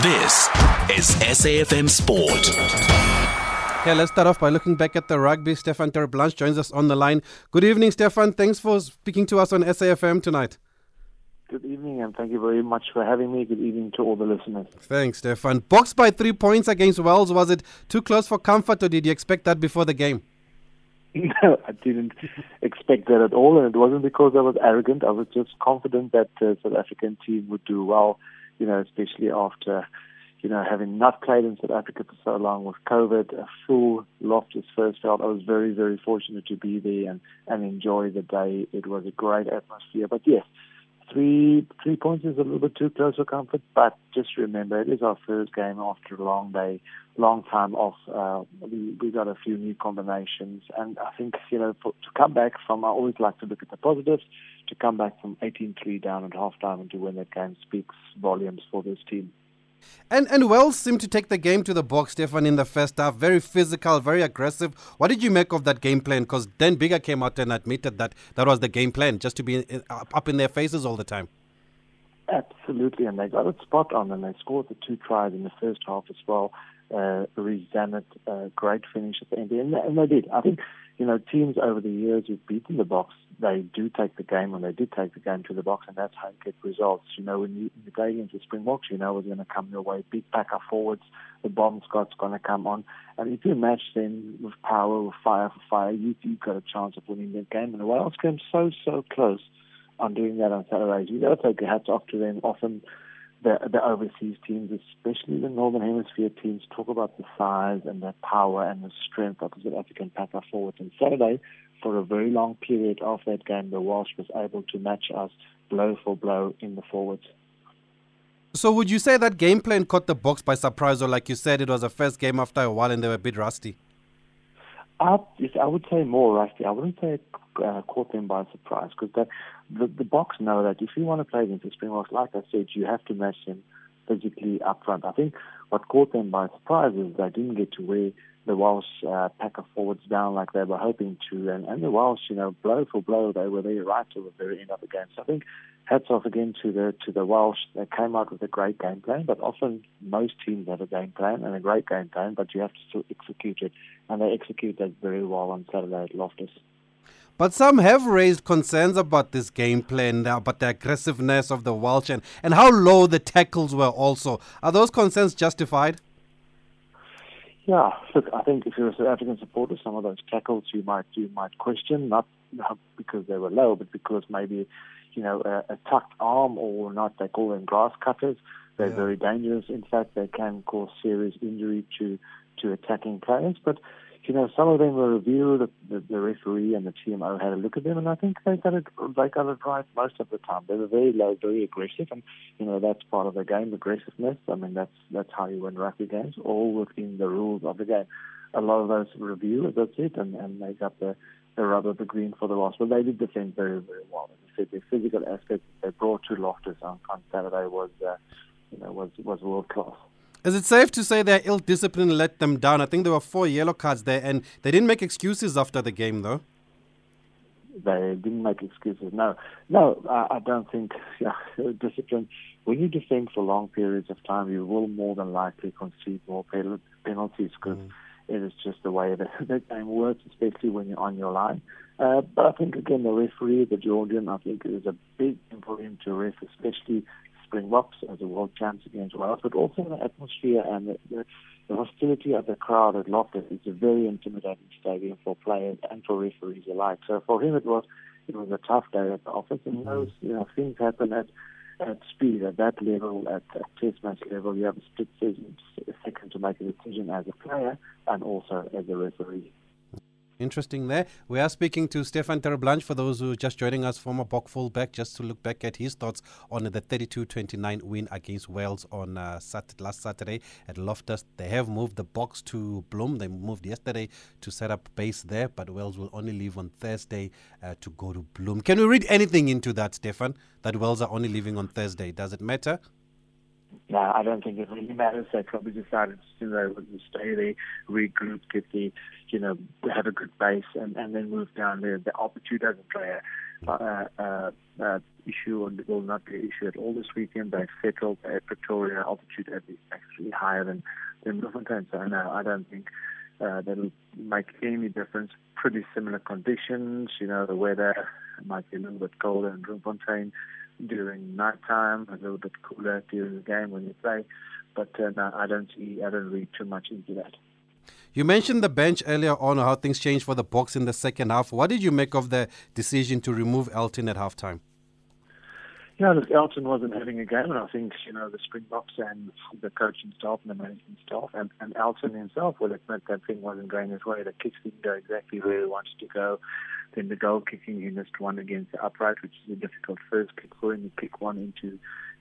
This is SAFM Sport. Okay, let's start off by looking back at the rugby. Stefan Terblanche joins us on the line. Good evening, Stefan. Thanks for speaking to us on SAFM tonight. Good evening, and thank you very much for having me. Good evening to all the listeners. Thanks, Stefan. Boxed by three points against Wales. Was it too close for comfort, or did you expect that before the game? No, I didn't expect that at all, and it wasn't because I was arrogant. I was just confident that the South African team would do well, you know, especially after, you know, having not played in South Africa for so long with COVID, a full Loftus first felt. I was very, very fortunate to be there and, and enjoy the day. It was a great atmosphere. But yes, three three points is a little bit too close for comfort, but just remember it is our first game after a long day, long time off. Uh, we we got a few new combinations, and I think you know for, to come back from I always like to look at the positives. To come back from 18-3 down at halftime and to win that game speaks volumes for this team. And and Wales seemed to take the game to the Boks, Stefan, in the first half. Very physical, very aggressive. What did you make of that game plan? Because Dan Biggar came out and admitted that that was the game plan, just to be up in their faces all the time. Absolutely, and they got it spot on, and they scored the two tries in the first half as well. Uh, Zammit, uh, great finish at the end, and, and they did. I think you know, teams over the years who've beaten the Boks, they do take the game, and they did take the game to the Boks, and that's how you get results. You know, when you, you play against the Springboks, you know it's going to come your way. Big packer forwards, the bomb squad's going to come on, and if you match them with power, with fire for fire, you, you've got a chance of winning the game. And the Wales came so, so close on doing that on Saturdays. You got to take your hats off to them. Often the, the overseas teams, especially the Northern Hemisphere teams, talk about the size and the power and the strength of the South African packer forwards. And Saturday, for a very long period of that game, the Welsh was able to match us blow for blow in the forwards. So, would you say that game plan caught the Boks by surprise, or like you said, it was a first game after a while and they were a bit rusty? I, I would say more rusty. I wouldn't say uh, caught them by surprise because the, the Boks know that if you want to play against the Springboks, like I said, you have to match them physically up front. I think what caught them by surprise is they didn't get to wear the Welsh uh, of forwards down like they were hoping to, and, and the Welsh, you know, blow for blow, they were there right to the very end of the game. So I think hats off again to the to the Welsh. They came out with a great game plan, but often most teams have a game plan and a great game plan, but you have to still execute it, and they execute that very well on Saturday at Loftus. But some have raised concerns about this game plan, about the aggressiveness of the Welsh and, and how low the tackles were also. Are those concerns justified? Yeah, look, I think if you're a South African supporter, some of those tackles you might you might question, not, not because they were low, but because maybe, you know, a, a tucked arm or not, they call them grass cutters. They're yeah. very dangerous. In fact, they can cause serious injury to to attacking players. But you know, some of them were reviewed. The, the, referee and the TMO had a look at them, and I think they got it. They got it right most of the time. They were very low, very aggressive, and you know that's part of the game, aggressiveness. I mean, that's that's how you win rugby games, all within the rules of the game. A lot of those reviewed, that's it, and and they got the the rubber, the green for the loss. But they did defend very, very well. As I said, the physical aspect they brought to Loftus on, on Saturday was, uh, you know, was was world class. Is it safe to say their ill discipline let them down? I think there were four yellow cards there, and they didn't make excuses after the game, though. They didn't make excuses. No, no, I, I don't think yeah, discipline. When you defend for long periods of time, you will more than likely concede more penalties because mm. it is just the way that the game works, especially when you're on your line. Uh, but I think again, the referee, the Georgian, I think it is a big thing for him to ref, especially Springboks as a world champs against Wales, but also the atmosphere and the, the, the hostility of the crowd at Loftus. It's a very intimidating stadium for players and for referees alike. So for him, it was it was a tough day at the office, and those mm-hmm. you know things happen at at speed at that level, at, at test match level. You have a split second to make a decision as a player and also as a referee. Interesting there. We are speaking to Stefan Terblanche for those who are just joining us, former Bok fullback, just to look back at his thoughts on the 32 29 win against Wales on uh, Saturday, last Saturday at Loftus. They have moved the Boks to Bloem. They moved yesterday to set up base there, but Wales will only leave on Thursday uh, to go to Bloem. Can we read anything into that, Stefan? That Wales are only leaving on Thursday? Does it matter? No, I don't think it really matters. They probably decided to stay there, regroup, get the you know have a good base, and and then move down there. The altitude doesn't play uh, issue and will not be an issue at all this weekend. They've settled at Pretoria altitude at actually higher than than Bloemfontein. So no, I don't think uh, that'll make any difference. Pretty similar conditions. You know, the weather might be a little bit colder in Bloemfontein during night time, a little bit cooler during the game when you play. But uh, no, I don't see, I don't read too much into that. You mentioned the bench earlier on, how things changed for the Boks in the second half. What did you make of the decision to remove Elton at halftime? Yeah, look, Elton wasn't having a game, and I think you know the Springboks and the coaching staff and the management staff, and, and Elton himself will admit that thing wasn't going his way. The kicks didn't go exactly where he wanted to go. Then the goal kicking, he missed one against the upright, which is a difficult first kick for him. He kicked one into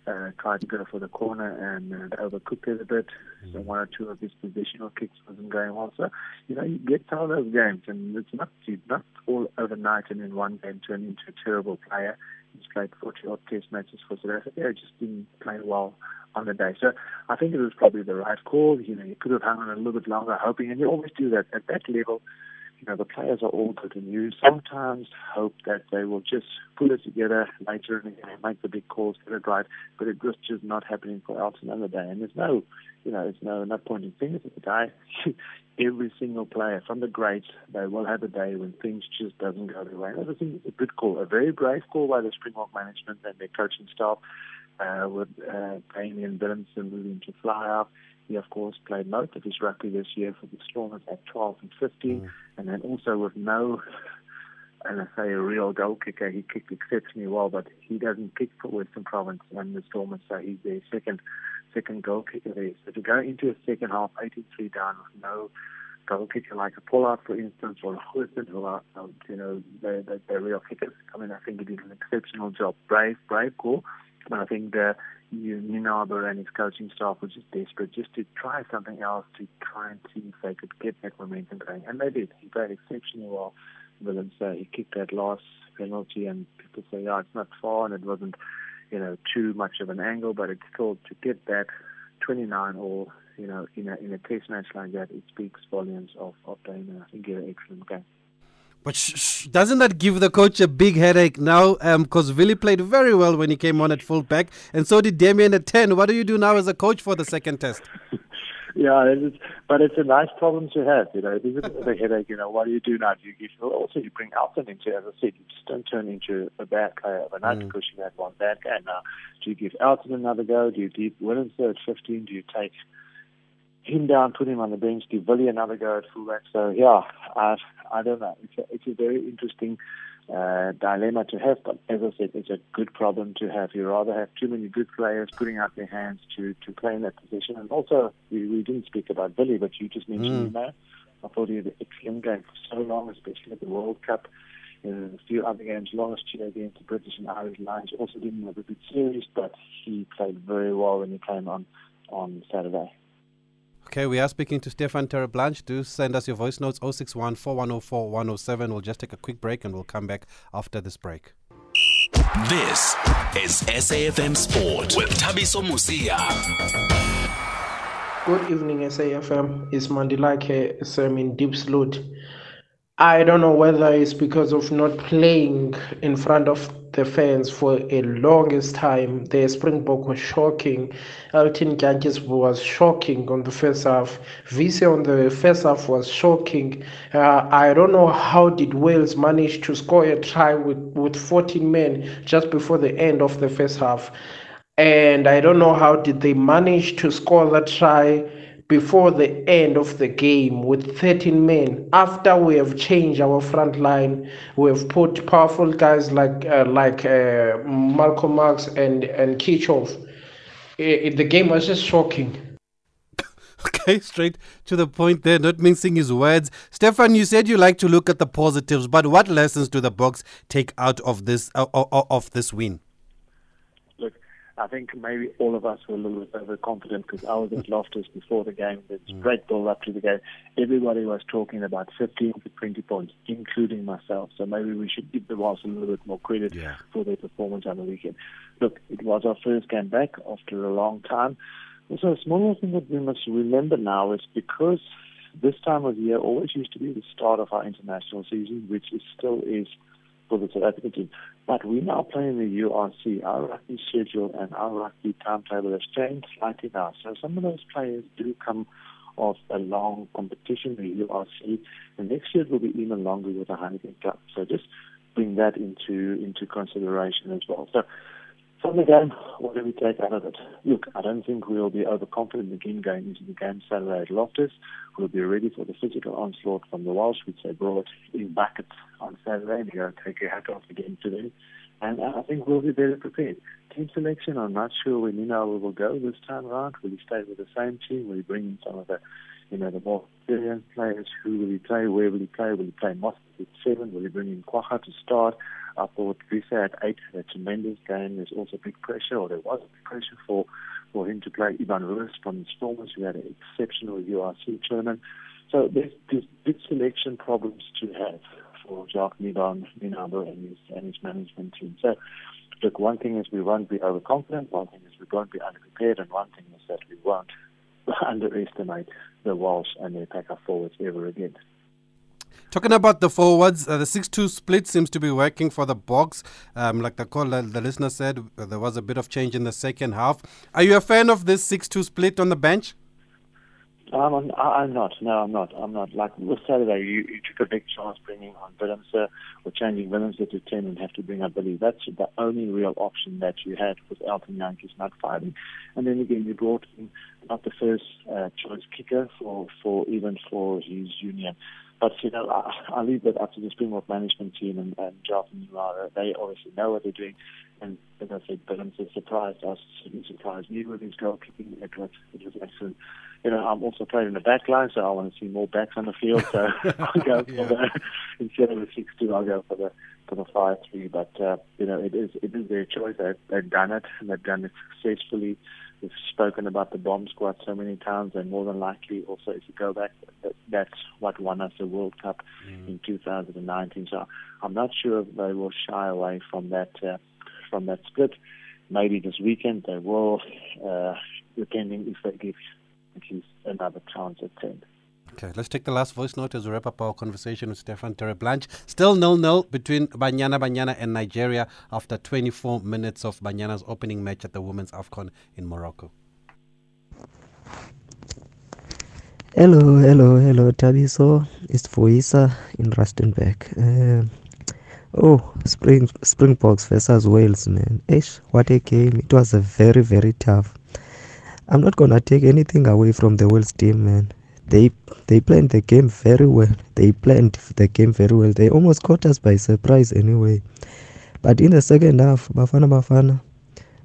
uh, tried to go for the corner and uh, overcooked it a bit. Mm-hmm. one or two of his positional kicks wasn't going well. So, you know, you get some of those games, and it's not not all overnight and in one game turn into a terrible player. He's played 40 odd test matches for South Africa. He just didn't play well on the day. So I think it was probably the right call. You know, you could have hung on a little bit longer, hoping, and you always do that at that level you know, the players are all good and you sometimes hope that they will just pull it together later in the game, make the big calls, get it right, but it was just not happening for Elton another day. And there's no, you know, there's no, not pointing fingers at the guy. Every single player, from the greats, they will have a day when things just doesn't go their way. And I think it's a good call, a very brave call by the Springbok management and their coaching staff uh, with uh, Damian Willemse moving to flyhalf. He, of course, played most of his rugby this year for the Stormers at 12 and 15, mm. and then also with no, and I say a real goal kicker, he kicked exceptionally well, but he doesn't kick for Western Province and the Stormers, so he's their second second goal kicker there. So to go into a second half, 83 down with no goal kicker like a Pollard, for instance, or a Houston, who are, you know, they're, they're, they're real kickers. I mean, I think he did an exceptional job. Brave, brave goal. But I think the you, Nienaber and his coaching staff were just desperate just to try something else to try and see if they could get that momentum going. And they did. He played exceptionally well. Willemse he kicked that last penalty and people say, yeah, it's not far and it wasn't, you know, too much of an angle, but it's still to get that 29 or, you know, in a, in a test match like that, it speaks volumes of, of Dana. I think he had an excellent game. But sh- sh- doesn't that give the coach a big headache now? Because um, Willie played very well when he came on at fullback, and so did Damian at 10. What do you do now as a coach for the second test? yeah, it's, but it's a nice problem to have. You know, it is a bit of a headache. You know, what do you do now? Do you give also you bring Elton into, as I said, you just don't turn into a bad player overnight mm. because you had one bad game. Now, do you give Elton another go? Do you keep Willemse at 15? Do you take him down, put him on the bench, give Willie another go at fullback. So yeah, I I don't know. It's a, it's a very interesting uh, dilemma to have, but as I said, it's a good problem to have. You rather have too many good players putting out their hands to to play in that position, and also we, we didn't speak about Billy, but you just mentioned mm. him now. I thought he had an excellent game for so long, especially at the World Cup. In a few other games last year against the British and Irish Lions, also didn't have a good series, but he played very well when he came on on Saturday. Okay, we are speaking to Stefan Terblanche. Do send us your voice notes 061 4104 107. We'll just take a quick break and we'll come back after this break. This is SAFM Sport with Thabiso Mosia. Good evening, SAFM. It's Mandilake Sam in Diepsloot. I don't know whether it's because of not playing in front of the fans for a longest time. The Springbok was shocking. Elton Jantjies was shocking on the first half. Wiese on the first half was shocking. Uh, I don't know how did Wales manage to score a try with, with 14 men just before the end of the first half. And I don't know how did they manage to score that try before the end of the game with 13 men after we have changed our front line we have put powerful guys like uh, like uh, Malcolm Marx and and Kirchhoff the game was just shocking Okay, straight to the point there, not mincing his words. Stefan, you said you like to look at the positives, but what lessons do the Boks take out of this uh, of this win? I think maybe all of us were a little bit overconfident because I was at Loftus before the game. There's mm. great build up to the game. Everybody was talking about 15 to 20 points, including myself. So maybe we should give the Wasps a little bit more credit yeah. for their performance on the weekend. Look, it was our first game back after a long time. Also, a small thing that we must remember now is because this time of year always used to be the start of our international season, which is still is for the South African team. But we now play in the URC. Our rugby schedule and our rugby timetable has changed slightly now. So some of those players do come off a long competition, the URC. And next year it will be even longer with the Heineken Cup. So just bring that into into consideration as well. So from the game, what do we take out of it? Look, I don't think we'll be overconfident again going into the game Saturday at Loftus. We'll be ready for the physical onslaught from the Welsh, which they brought in buckets on Saturday. And to take your hat off again to them. And I think we'll be better prepared. Team selection, I'm not sure where Nina will go this time around. Will he stay with the same team? Will he bring in some of the, you know, the more experienced players? Who will he play? Where will he play? Will he play Moss at seven? Will he bring in Kwagga to start? I thought Risa at eight had a tremendous game. There's also big pressure, or there was big pressure for, for him to play Evan Roos from Stormers, who had an exceptional URC tournament. So there's, there's big selection problems to have for Jacques Nidan, Minabo, and his, and his management team. So, look, one thing is we won't be overconfident, one thing is we won't be underprepared, and one thing is that we won't underestimate the Welsh and their packer forwards ever again. Talking about the forwards, uh, the 6 2 split seems to be working for the Boks. Um, like the call, the listener said, uh, there was a bit of change in the second half. Are you a fan of this 6 2 split on the bench? I'm, I'm not. No, I'm not. I'm not. Like with Saturday, you, you took a big chance bringing on Willemse or changing Willemse to 10 and have to bring up Billy. That's the only real option that you had with Elton Jantjies not fighting. And then again, you brought in not the first uh, choice kicker for, for even for his union. But you know, I, I leave that up to the Springbok management team and, and Jonathan Newara. They obviously know what they're doing. And as I said, Willemse surprised us, certainly surprised me with his goal kicking. It was, it was excellent you know, I'm also playing in the back line, so I want to see more backs on the field. So I'll go for yeah. the instead of the six two, I'll go for the for the five three. But uh, you know, it is it is their choice. They've, they've done it, and they've done it successfully. We've spoken about the bomb squad so many times, and more than likely, also if you go back, that, that's what won us the World Cup mm. in 2019. So I'm not sure if they will shy away from that uh, from that split. Maybe this weekend they will, uh, depending if they give at least another chance at 10. Okay, let's take the last voice note as we wrap up our conversation with Stefan Terblanche. Still nil-nil between Banyana Banyana and Nigeria after 24 minutes of Banyana's opening match at the Women's AFCON in Morocco. Hello, hello, hello, Thabiso. It's Foisa in Rustenburg. Uh, oh, Spring Springboks versus Wales, man. Ish, what a game. It was a very, very tough. I'm not gonna take anything away from the Wales team, man. They they planned the game very well. They planned the game very well. They almost caught us by surprise anyway. But in the second half, Bafana Bafana,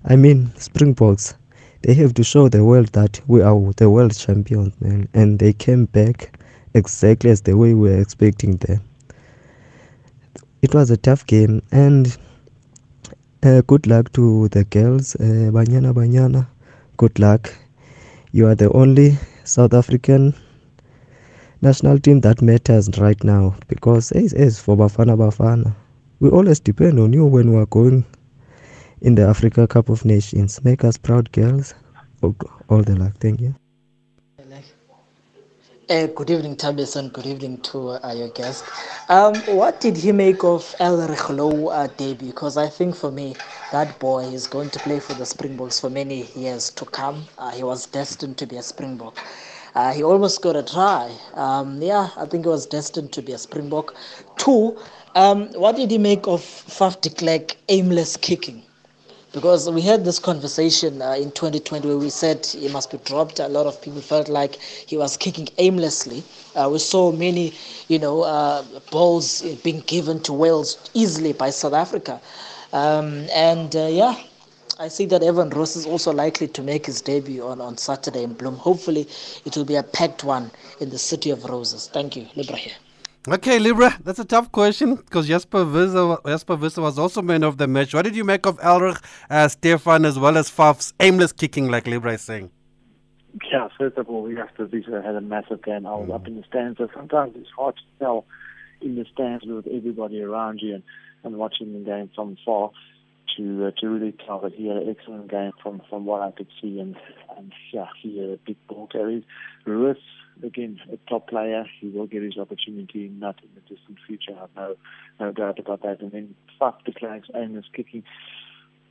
I mean Springboks, they have to show the world that we are the world champions, man. And they came back exactly as the way we were expecting them. It was a tough game, and uh, good luck to the girls, uh, Banyana Banyana good luck. You are the only South African national team that matters right now because as for Bafana Bafana, we always depend on you when we are going in the Africa Cup of Nations. Make us proud, girls. All the luck. Thank you. Uh, good evening, Tabis, and good evening to uh, your guest. Um, what did he make of Elrigh Louw uh, debut? Because I think for me, that boy is going to play for the Springboks for many years to come. Uh, he was destined to be a Springbok. Uh, he almost got a try. Um, yeah, I think he was destined to be a Springbok. Two, um, what did he make of Faf de Klerk aimless kicking? because we had this conversation uh, in 2020 where we said he must be dropped. A lot of people felt like he was kicking aimlessly. Uh, we saw many, you know, uh, balls being given to Wales easily by South Africa, um, and uh, yeah. I see that Evan Roos is also likely to make his debut on, on Saturday in Bloem. Hopefully, it will be a packed one in the City of Roses. Thank you, Libra here. Okay, Libra, that's a tough question because Jasper Wiese, Jasper Wiese was also man of the match. What did you make of Elrigh, uh, Stefan, as well as Faf's aimless kicking, like Libra is saying? Yeah, first of all, we have to Wiese had a massive game. I was mm. up in the stands, so sometimes it's hard to tell in the stands with everybody around you and, and watching the game from far. To uh, to really that he had an excellent game from from what I could see, and and yeah, he had a big ball carry. Ruiz again, a top player. He will get his opportunity, not in the distant future. I have no no doubt about that. And then Faf de Klerk's, Amos kicking.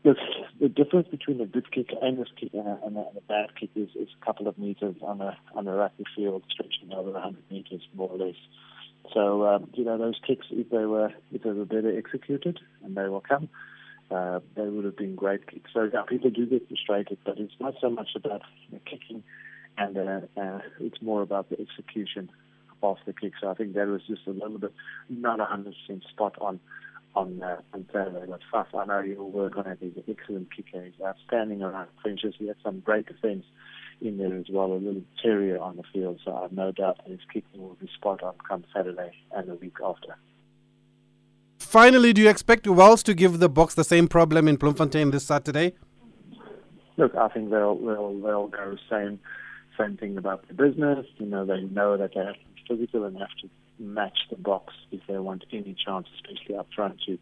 The, the difference between a good kick, aimless kick, and a, and a, and a bad kick is, is a couple of meters on a on a rugby field, stretching over 100 meters more or less. So um, you know those kicks, if they were if they were better executed, and they will come, uh, they would have been great kicks. So yeah, people do get frustrated, but it's not so much about know, kicking, and uh, uh, it's more about the execution of the kick. So I think that was just a little bit not 100% spot on on uh, on Saturday. But Faf, I know you'll work on it. He's an excellent kicker. He's outstanding around fringes. He had some great defence in there as well, a little terrier on the field. So I have no doubt that his kicking will be spot on come Saturday and the week after. Finally, do you expect Wales to give the Boks the same problem in Bloemfontein this Saturday? Look, I think they'll they'll they'll go same same thing about the business. You know, they know that they have to be physical and have to match the Boks if they want any chance, especially up front, to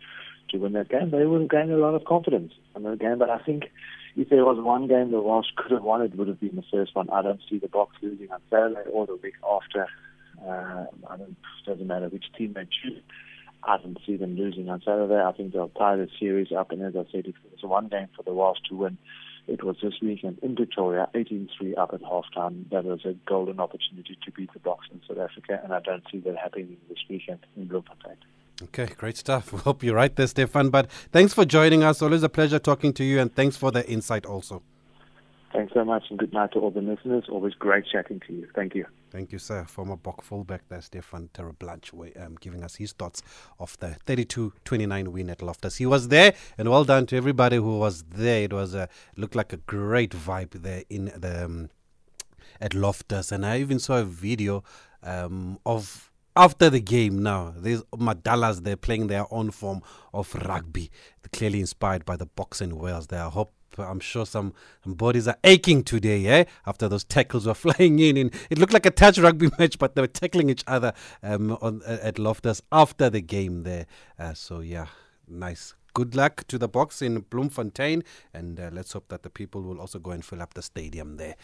to win that game. They will gain a lot of confidence in the game. But I think if there was one game the Welsh could have won, it would have been the first one. I don't see the Boks losing on Saturday or the week after. Uh, I don't, it doesn't matter which team they choose. I don't see them losing on Saturday. I think they'll tie the series up. And as I said, if there's one game for the Welsh to win, it was this weekend in Pretoria, 18-3 up at halftime. That was a golden opportunity to beat the Boks in South Africa, and I don't see that happening this weekend in Bloemfontein. Okay, great stuff. We hope you're right there, Stefan. But thanks for joining us. Always a pleasure talking to you, and thanks for the insight also. Thanks so much, and good night to all the listeners. Always great chatting to you. Thank you. Thank you, sir. Former Bok fullback there, Stefan Terblanche, um, giving us his thoughts of the 32-29 win at Loftus. He was there, and well done to everybody who was there. It was a looked like a great vibe there in the um, at Loftus, and I even saw a video um, of after the game now, there's Madalas, they're playing their own form of rugby, clearly inspired by the Boks in Wales. They are hope I'm sure some, some bodies are aching today, eh? After those tackles were flying in, and it looked like a touch rugby match, but they were tackling each other um, on at Loftus after the game there. Uh, so yeah, nice. Good luck to the Boks in Bloemfontein, and uh, let's hope that the people will also go and fill up the stadium there.